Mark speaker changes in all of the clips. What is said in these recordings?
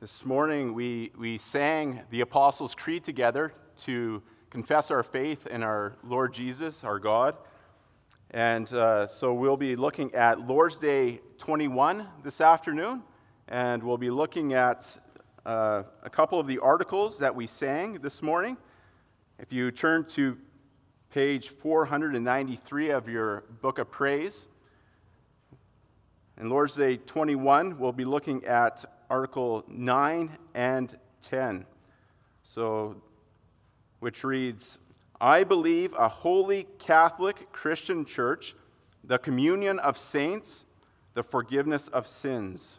Speaker 1: This morning we, we sang the Apostles' Creed together to confess our faith in our Lord Jesus, our God. And uh, so we'll be looking at Lord's Day 21 this afternoon, and we'll be looking at uh, a couple of the articles that we sang this morning. If you turn to page 493 of your book of praise, in Lord's Day 21, we'll be looking at Article 9 and 10. So, which reads, I believe a holy Catholic Christian church, the communion of saints, the forgiveness of sins.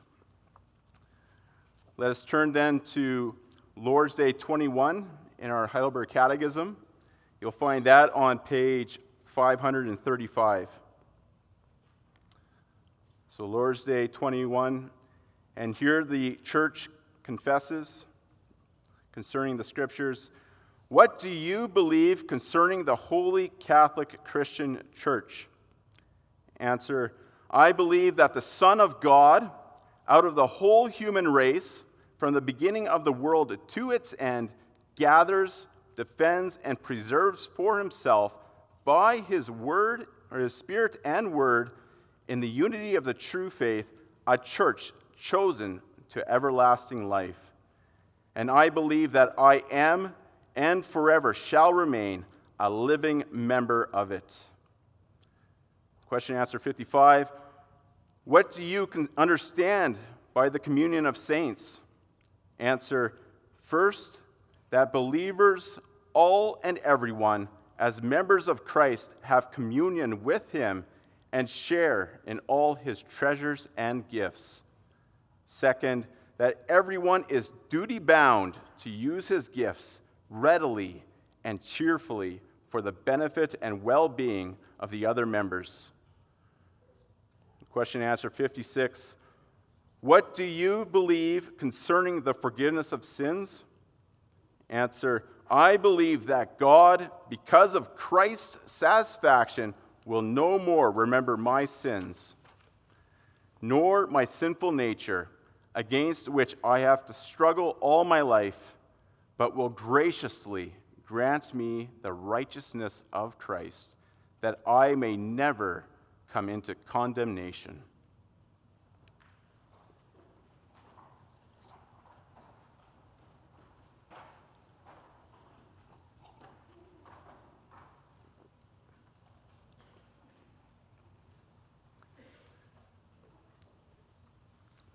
Speaker 1: Let us turn then to Lord's Day 21 in our Heidelberg Catechism. You'll find that on page 535. So, Lord's Day 21, and here the church confesses concerning the scriptures. What do you believe concerning the Holy Catholic Christian Church? Answer I believe that the Son of God, out of the whole human race, from the beginning of the world to its end, gathers, defends, and preserves for himself by his word, or his spirit and word, in the unity of the true faith, a church chosen to everlasting life. And I believe that I am and forever shall remain a living member of it. Question answer 55 What do you understand by the communion of saints? Answer First, that believers, all and everyone, as members of Christ, have communion with him and share in all his treasures and gifts. Second, that everyone is duty bound to use his gifts readily and cheerfully for the benefit and well being of the other members. Question answer 56 What do you believe concerning the forgiveness of sins? Answer I believe that God, because of Christ's satisfaction, will no more remember my sins, nor my sinful nature, against which I have to struggle all my life, but will graciously grant me the righteousness of Christ, that I may never come into condemnation.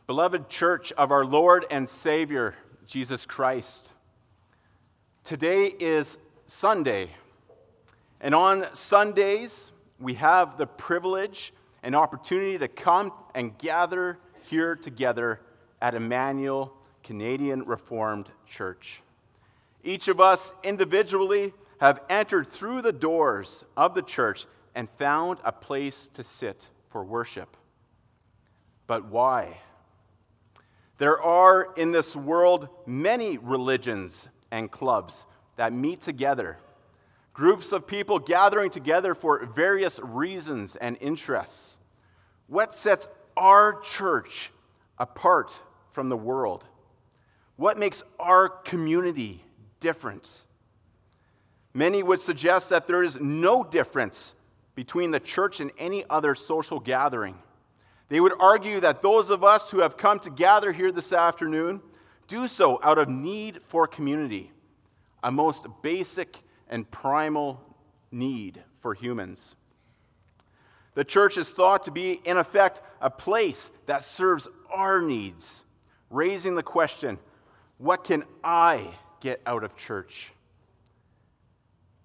Speaker 1: Beloved church of our Lord and Savior, Jesus Christ, today is Sunday. And on Sundays, we have the privilege and opportunity to come and gather here together at Emmanuel Canadian Reformed Church. Each of us individually have entered through the doors of the church and found a place to sit for worship. But why? There are in this world many religions and clubs that meet together, groups of people gathering together for various reasons and interests. What sets our church apart from the world? What makes our community different? Many would suggest that there is no difference between the church and any other social gathering. They would argue that those of us who have come to gather here this afternoon do so out of need for community, a most basic and primal need for humans. The church is thought to be, in effect, a place that serves our needs, raising the question what can I get out of church?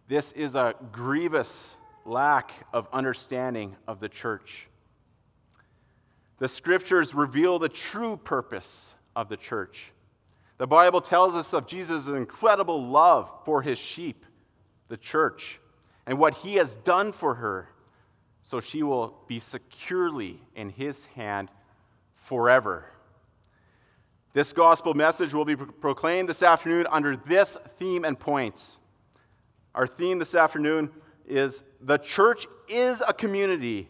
Speaker 1: This is a grievous lack of understanding of the church. The scriptures reveal the true purpose of the church. The Bible tells us of Jesus' incredible love for his sheep, the church, and what he has done for her, so she will be securely in his hand forever. This gospel message will be proclaimed this afternoon under this theme and points. Our theme this afternoon is The church is a community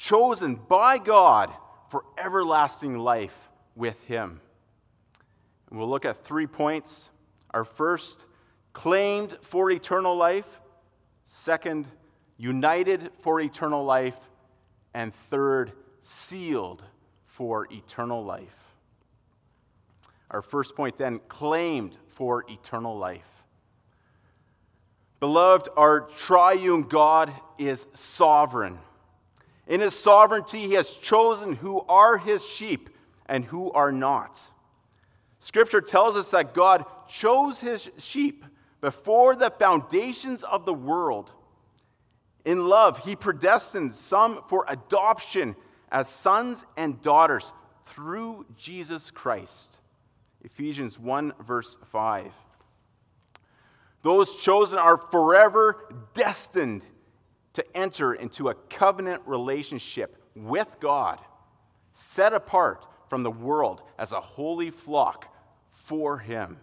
Speaker 1: chosen by God for everlasting life with Him. And we'll look at three points. Our first, claimed for eternal life. Second, united for eternal life. And third, sealed for eternal life. Our first point then, claimed for eternal life. Beloved, our triune God is sovereign. In his sovereignty, he has chosen who are his sheep and who are not. Scripture tells us that God chose his sheep before the foundations of the world. In love, he predestined some for adoption as sons and daughters through Jesus Christ. Ephesians 1, verse 5. Those chosen are forever destined to enter into a covenant relationship with God, set apart from the world as a holy flock for Him.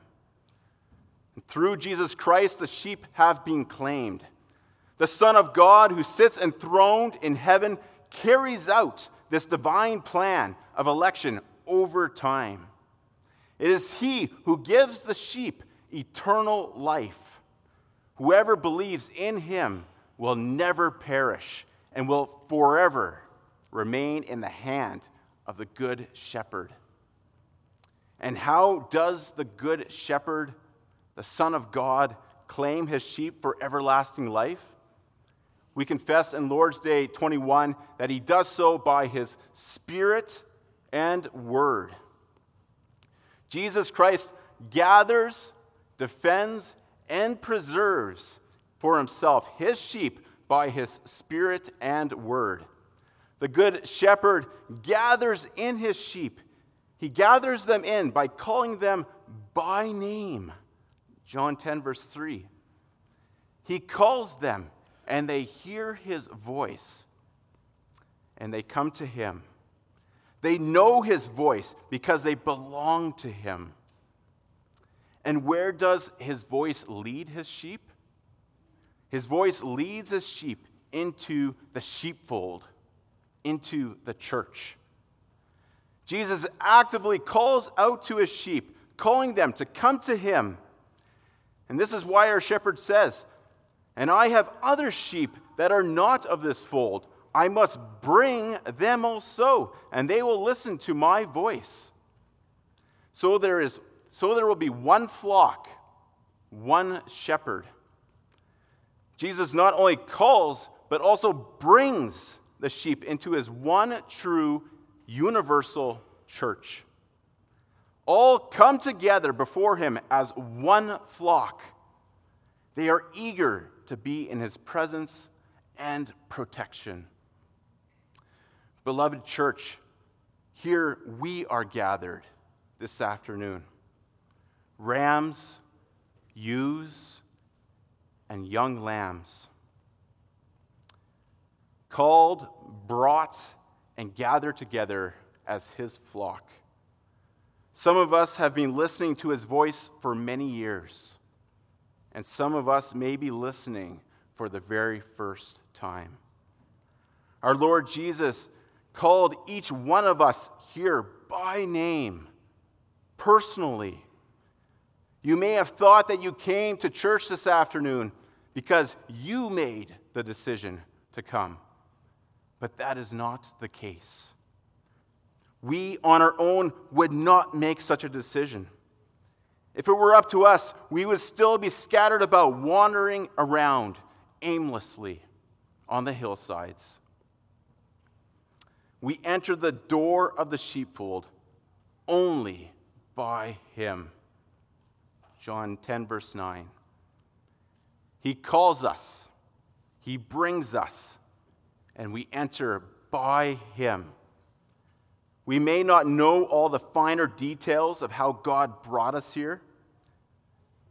Speaker 1: And through Jesus Christ, the sheep have been claimed. The Son of God, who sits enthroned in heaven, carries out this divine plan of election over time. It is He who gives the sheep eternal life. Whoever believes in Him will never perish and will forever remain in the hand of the Good Shepherd. And how does the Good Shepherd, the Son of God, claim his sheep for everlasting life? We confess in Lord's Day 21 that he does so by his Spirit and Word. Jesus Christ gathers, defends, and preserves for himself his sheep by his Spirit and Word. The Good Shepherd gathers in his sheep. He gathers them in by calling them by name. John 10, verse 3. He calls them and they hear his voice and they come to him. They know his voice because they belong to him. And where does his voice lead his sheep? His voice leads his sheep into the sheepfold, into the church. Jesus actively calls out to his sheep, calling them to come to him. And this is why our shepherd says, and I have other sheep that are not of this fold. I must bring them also, and they will listen to my voice. So there, is, so there will be one flock, one shepherd. Jesus not only calls, but also brings the sheep into his one true universal church. All come together before him as one flock. They are eager to be in his presence and protection. Beloved church, here we are gathered this afternoon. Rams, ewes, and young lambs. Called, brought, and gathered together as his flock. Some of us have been listening to his voice for many years and some of us may be listening for the very first time. Our Lord Jesus called each one of us here by name, personally. You may have thought that you came to church this afternoon because you made the decision to come, but that is not the case. We on our own would not make such a decision. If it were up to us, we would still be scattered about, wandering around aimlessly on the hillsides. We enter the door of the sheepfold only by Him. John 10, verse 9. He calls us, He brings us, and we enter by Him. We may not know all the finer details of how God brought us here,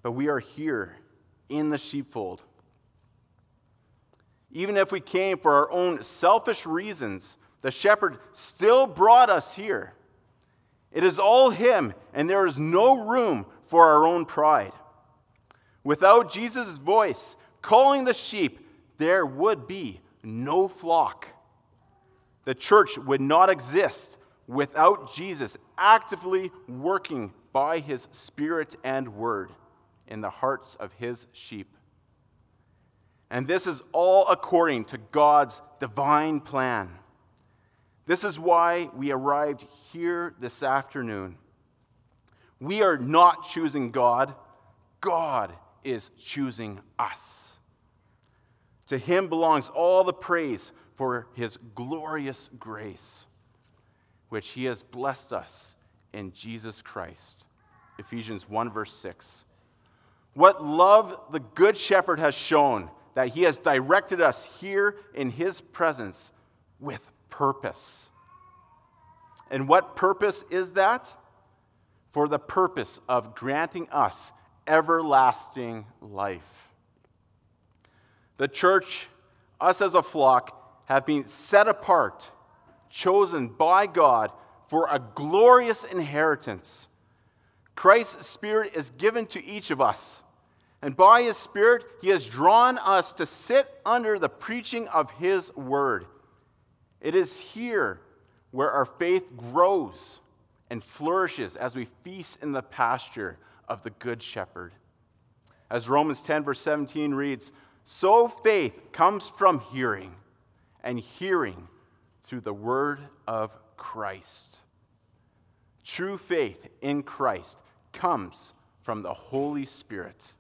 Speaker 1: but we are here in the sheepfold. Even if we came for our own selfish reasons, the shepherd still brought us here. It is all Him, and there is no room for our own pride. Without Jesus' voice calling the sheep, there would be no flock. The church would not exist without Jesus actively working by his Spirit and Word in the hearts of his sheep. And this is all according to God's divine plan. This is why we arrived here this afternoon. We are not choosing God, God is choosing us. To him belongs all the praise for his glorious grace, which he has blessed us in Jesus Christ. Ephesians 1, verse 6. What love the Good Shepherd has shown that he has directed us here in his presence with purpose. And what purpose is that? For the purpose of granting us everlasting life. The church, us as a flock, have been set apart, chosen by God for a glorious inheritance. Christ's Spirit is given to each of us and by His Spirit, He has drawn us to sit under the preaching of His Word. It is here where our faith grows and flourishes as we feast in the pasture of the Good Shepherd. As Romans 10, verse 17 reads, So faith comes from hearing, and hearing through the Word of Christ. True faith in Christ comes from the Holy Spirit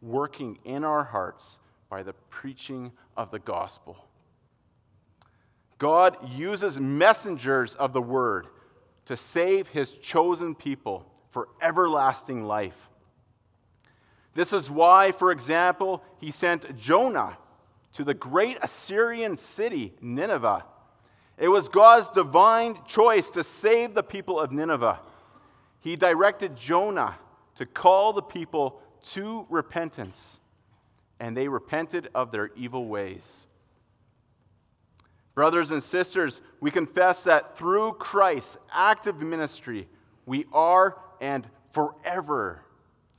Speaker 1: working in our hearts by the preaching of the gospel. God uses messengers of the word to save his chosen people for everlasting life. This is why, for example, he sent Jonah to the great Assyrian city, Nineveh. It was God's divine choice to save the people of Nineveh. He directed Jonah to call the people to repentance, and they repented of their evil ways. Brothers and sisters, we confess that through Christ's active ministry, we are and forever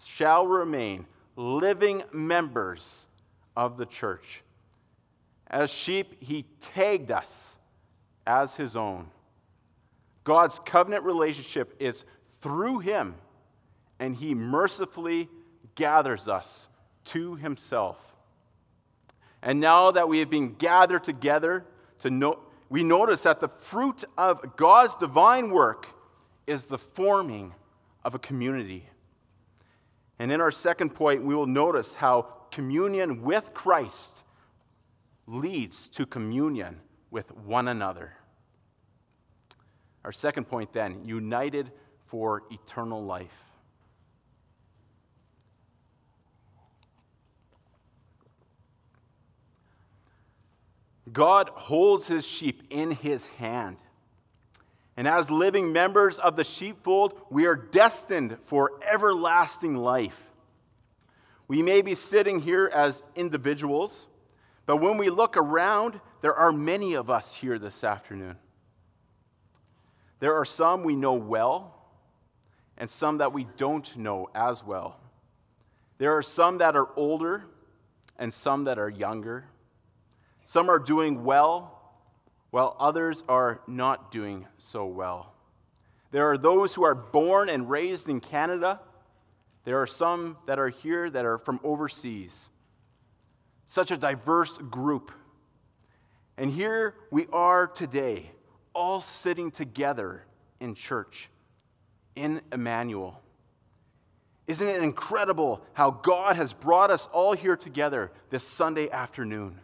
Speaker 1: shall remain living members of the church. As sheep, he tagged us as his own. God's covenant relationship is through him, and he mercifully gathers us to himself. And now that we have been gathered together, to know, we notice that the fruit of God's divine work is the forming of a community. And in our second point, we will notice how communion with Christ leads to communion with one another. Our second point, then, united for eternal life. God holds his sheep in his hand. And as living members of the sheepfold, we are destined for everlasting life. We may be sitting here as individuals, but when we look around, there are many of us here this afternoon. There are some we know well, and some that we don't know as well. There are some that are older, and some that are younger. Some are doing well, while others are not doing so well. There are those who are born and raised in Canada. There are some that are here that are from overseas. Such a diverse group. And here we are today, all sitting together in church, in Emmanuel. Isn't it incredible how God has brought us all here together this Sunday afternoon?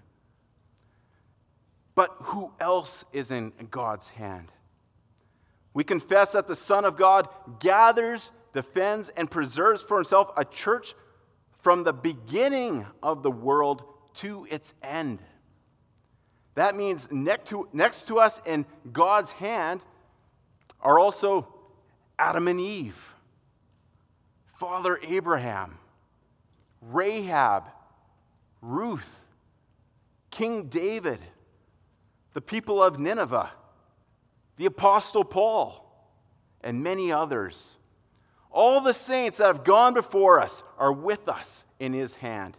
Speaker 1: But who else is in God's hand? We confess that the Son of God gathers, defends, and preserves for himself a church from the beginning of the world to its end. That means next to, next to us in God's hand are also Adam and Eve, Father Abraham, Rahab, Ruth, King David the people of Nineveh, the Apostle Paul, and many others. All the saints that have gone before us are with us in his hand.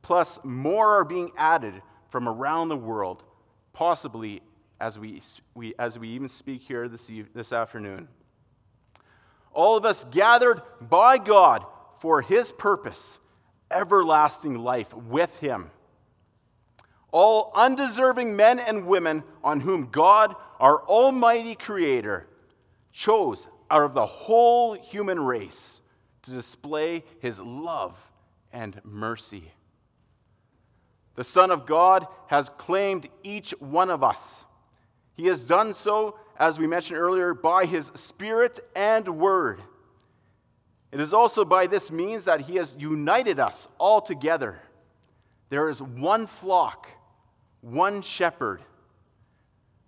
Speaker 1: Plus, more are being added from around the world, possibly as we, we, as we even speak here this, this afternoon. All of us gathered by God for His purpose, everlasting life with Him. All undeserving men and women on whom God, our Almighty Creator, chose out of the whole human race to display His love and mercy. The Son of God has claimed each one of us. He has done so, as we mentioned earlier, by His Spirit and Word. It is also by this means that He has united us all together. There is one flock, one shepherd.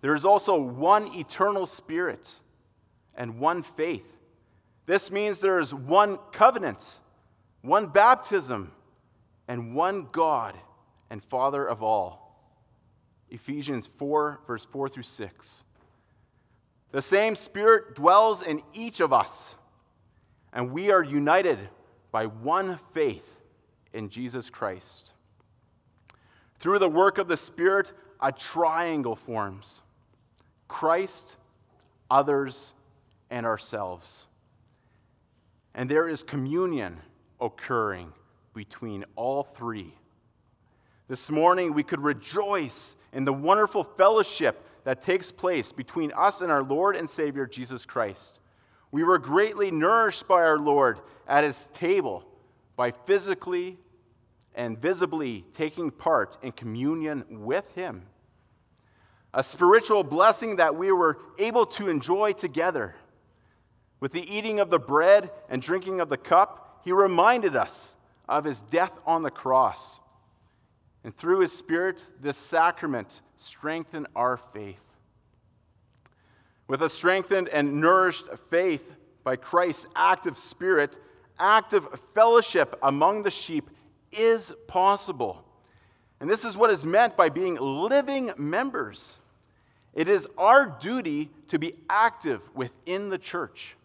Speaker 1: There is also one eternal Spirit and one faith. This means there is one covenant, one baptism, and one God and Father of all. Ephesians 4, verse 4 through 6. The same Spirit dwells in each of us, and we are united by one faith in Jesus Christ. Through the work of the Spirit, a triangle forms Christ, others, and ourselves. And there is communion occurring between all three. This morning, we could rejoice in the wonderful fellowship that takes place between us and our Lord and Savior, Jesus Christ. We were greatly nourished by our Lord at his table by physically and visibly taking part in communion with him. A spiritual blessing that we were able to enjoy together. With the eating of the bread and drinking of the cup, he reminded us of his death on the cross. And through his Spirit, this sacrament strengthened our faith. With a strengthened and nourished faith by Christ's active Spirit, active fellowship among the sheep is possible. And this is what is meant by being living members. It is our duty to be active within the church.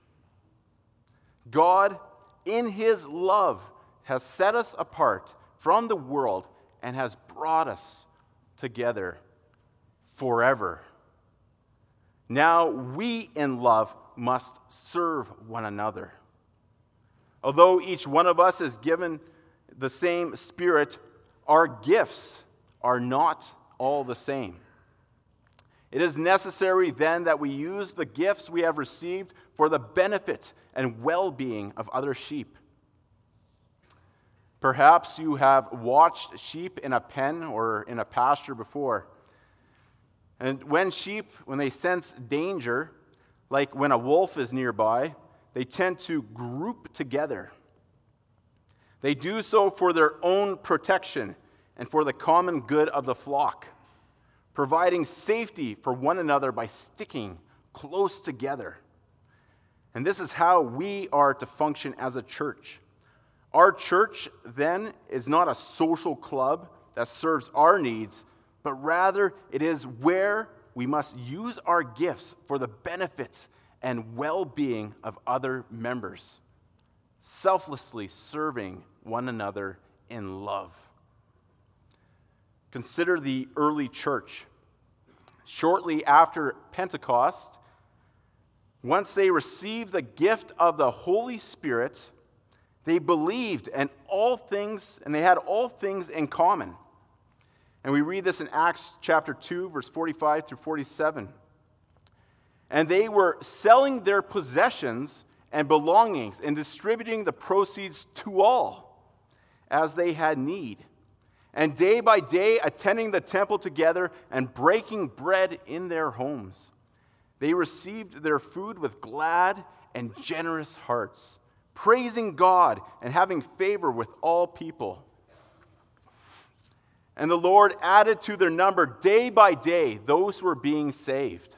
Speaker 1: God, in His love, has set us apart from the world and has brought us together forever. Now we in love must serve one another. Although each one of us is given the same Spirit, our gifts are not all the same. It is necessary then that we use the gifts we have received for the benefit and well being of other sheep. Perhaps you have watched sheep in a pen or in a pasture before. And when sheep, when they sense danger, like when a wolf is nearby, they tend to group together. They do so for their own protection and for the common good of the flock providing safety for one another by sticking close together. And this is how we are to function as a church. Our church, then, is not a social club that serves our needs, but rather it is where we must use our gifts for the benefits and well being of other members, selflessly serving one another in love. Consider the early church. Shortly after Pentecost, once they received the gift of the Holy Spirit, they believed and all things and they had all things in common. And we read this in Acts chapter 2 verse 45 through 47. And they were selling their possessions and belongings and distributing the proceeds to all as they had need and day by day attending the temple together and breaking bread in their homes. They received their food with glad and generous hearts, praising God and having favor with all people. And the Lord added to their number day by day those who were being saved.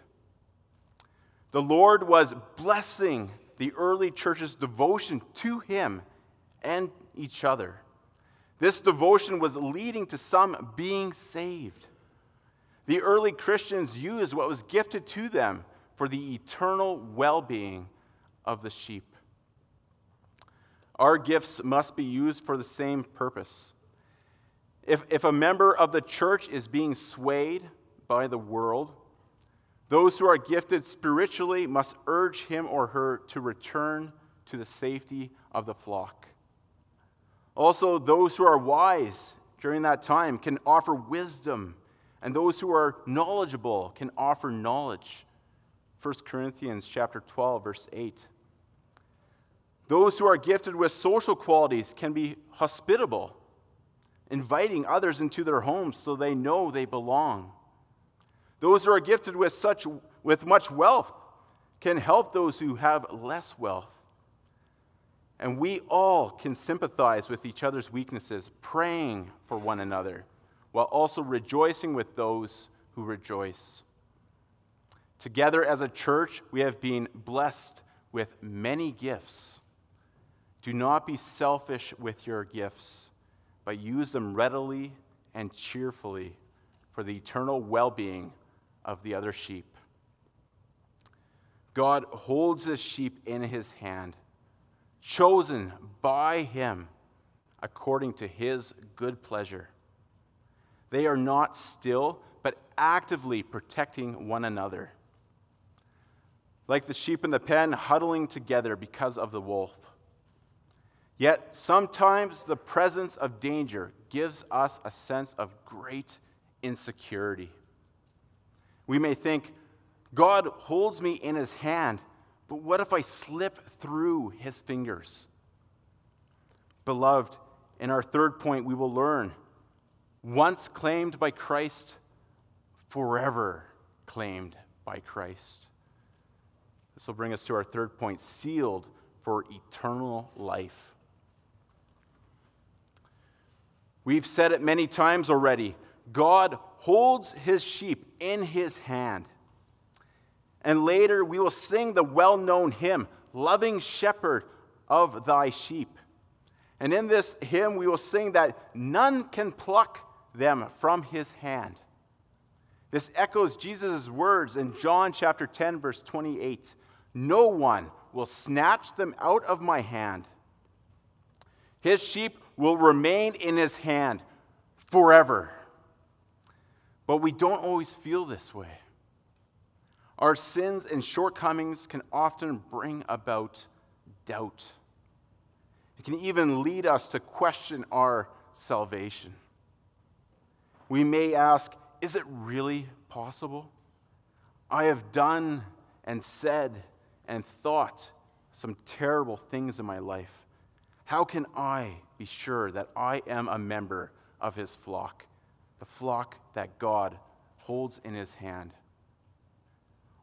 Speaker 1: The Lord was blessing the early church's devotion to Him and each other. This devotion was leading to some being saved. The early Christians used what was gifted to them for the eternal well being of the sheep. Our gifts must be used for the same purpose. If, if a member of the church is being swayed by the world, Those who are gifted spiritually must urge him or her to return to the safety of the flock. Also, those who are wise during that time can offer wisdom, and those who are knowledgeable can offer knowledge. 1 Corinthians chapter 12 verse 8. Those who are gifted with social qualities can be hospitable, inviting others into their homes so they know they belong. Those who are gifted with such with much wealth can help those who have less wealth. And we all can sympathize with each other's weaknesses, praying for one another, while also rejoicing with those who rejoice. Together as a church, we have been blessed with many gifts. Do not be selfish with your gifts, but use them readily and cheerfully for the eternal well being of the other sheep. God holds his sheep in his hand, chosen by him according to his good pleasure. They are not still, but actively protecting one another. Like the sheep in the pen, huddling together because of the wolf. Yet sometimes the presence of danger gives us a sense of great insecurity. We may think, God holds me in his hand, but what if I slip through his fingers? Beloved, in our third point, we will learn once claimed by Christ, forever claimed by Christ. This will bring us to our third point sealed for eternal life. We've said it many times already. God holds his sheep in his hand. And later we will sing the well known hymn, Loving Shepherd of Thy Sheep. And in this hymn we will sing that none can pluck them from his hand. This echoes Jesus' words in John chapter 10, verse 28 No one will snatch them out of my hand. His sheep will remain in his hand forever. But we don't always feel this way. Our sins and shortcomings can often bring about doubt. It can even lead us to question our salvation. We may ask, is it really possible? I have done and said and thought some terrible things in my life. How can I be sure that I am a member of his flock? the flock that God holds in his hand.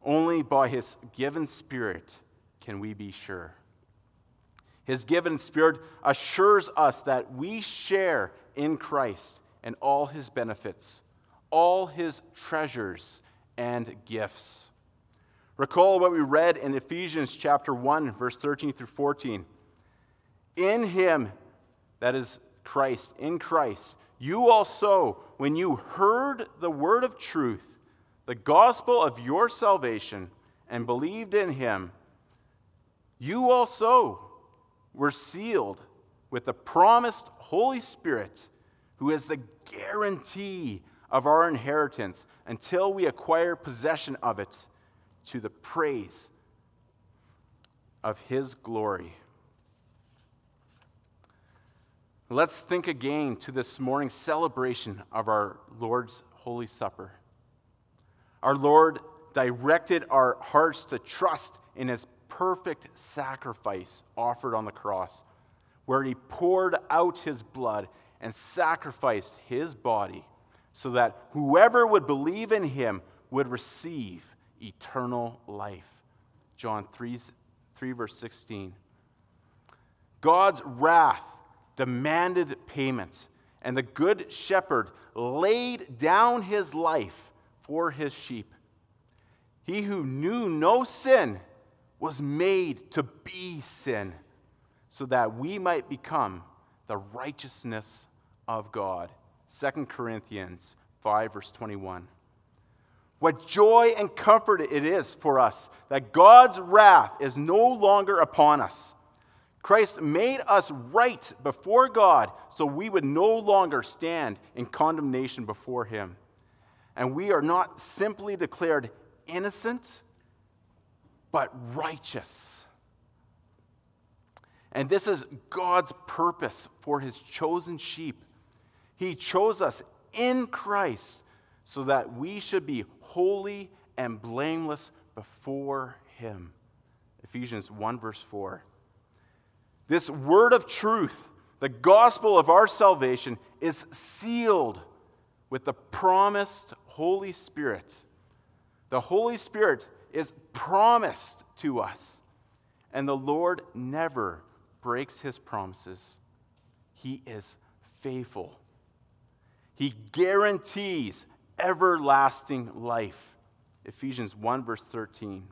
Speaker 1: Only by his given spirit can we be sure. His given spirit assures us that we share in Christ and all his benefits, all his treasures and gifts. Recall what we read in Ephesians chapter 1 verse 13 through 14. In him that is Christ, in Christ you also, when you heard the word of truth, the gospel of your salvation, and believed in him, you also were sealed with the promised Holy Spirit, who is the guarantee of our inheritance until we acquire possession of it to the praise of his glory. Let's think again to this morning's celebration of our Lord's Holy Supper. Our Lord directed our hearts to trust in his perfect sacrifice offered on the cross, where he poured out his blood and sacrificed his body so that whoever would believe in him would receive eternal life. John 3, 3 verse 16. God's wrath demanded payment, and the good shepherd laid down his life for his sheep. He who knew no sin was made to be sin, so that we might become the righteousness of God. 2 Corinthians 5, verse 21. What joy and comfort it is for us that God's wrath is no longer upon us. Christ made us right before God so we would no longer stand in condemnation before Him. And we are not simply declared innocent, but righteous. And this is God's purpose for his chosen sheep. He chose us in Christ so that we should be holy and blameless before him. Ephesians 1, verse 4. This word of truth, the gospel of our salvation, is sealed with the promised Holy Spirit. The Holy Spirit is promised to us, and the Lord never breaks his promises. He is faithful. He guarantees everlasting life. Ephesians 1, verse 13.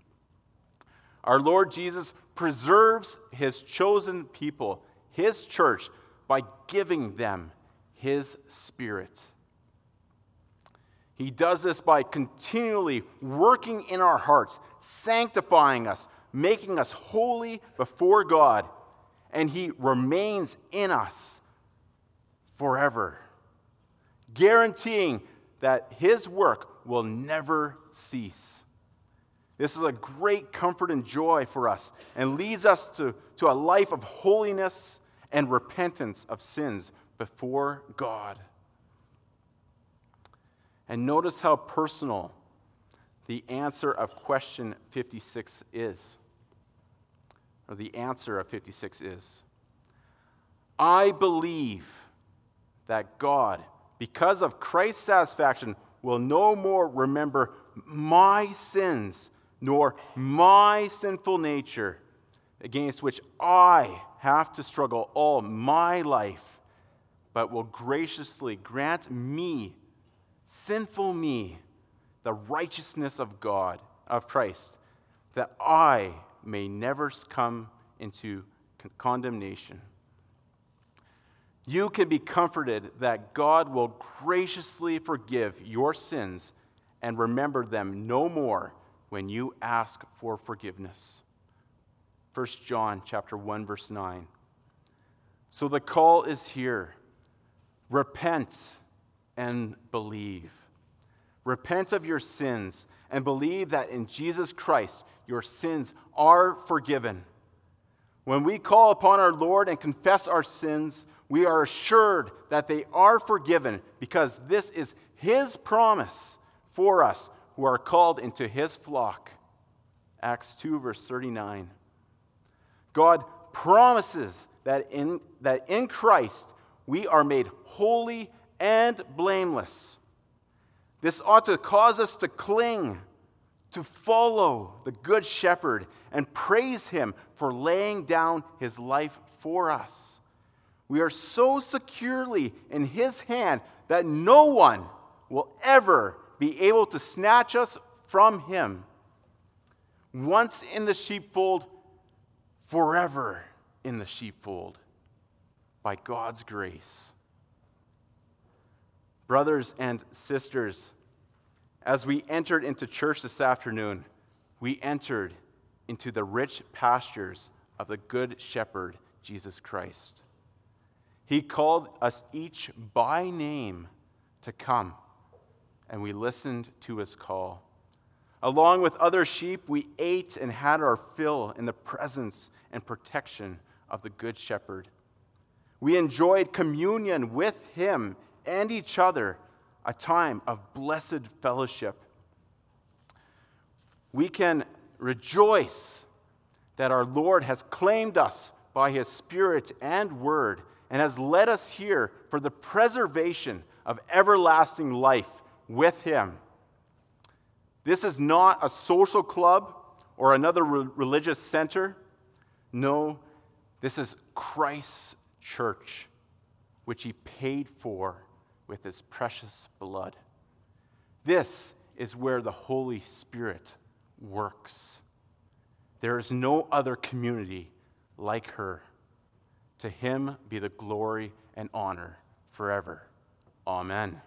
Speaker 1: Our Lord Jesus preserves his chosen people, his church, by giving them his spirit. He does this by continually working in our hearts, sanctifying us, making us holy before God, and he remains in us forever, guaranteeing that his work will never cease. This is a great comfort and joy for us and leads us to, to a life of holiness and repentance of sins before God. And notice how personal the answer of question 56 is, or the answer of 56 is. I believe that God, because of Christ's satisfaction, will no more remember my sins nor my sinful nature against which I have to struggle all my life, but will graciously grant me, sinful me, the righteousness of God, of Christ, that I may never come into condemnation. You can be comforted that God will graciously forgive your sins and remember them no more when you ask for forgiveness. 1 John chapter 1 verse 9. So the call is here. Repent and believe. Repent of your sins and believe that in Jesus Christ your sins are forgiven. When we call upon our Lord and confess our sins, we are assured that they are forgiven because this is His promise for us who are called into his flock. Acts 2, verse 39. God promises that in, that in Christ we are made holy and blameless. This ought to cause us to cling, to follow the Good Shepherd, and praise him for laying down his life for us. We are so securely in his hand that no one will ever be able to snatch us from him. Once in the sheepfold, forever in the sheepfold, by God's grace. Brothers and sisters, as we entered into church this afternoon, we entered into the rich pastures of the Good Shepherd, Jesus Christ. He called us each by name to come and we listened to his call. Along with other sheep, we ate and had our fill in the presence and protection of the Good Shepherd. We enjoyed communion with him and each other, a time of blessed fellowship. We can rejoice that our Lord has claimed us by his Spirit and Word and has led us here for the preservation of everlasting life with Him. This is not a social club or another re- religious center. No, this is Christ's church, which He paid for with His precious blood. This is where the Holy Spirit works. There is no other community like her. To him be the glory and honor forever. Amen.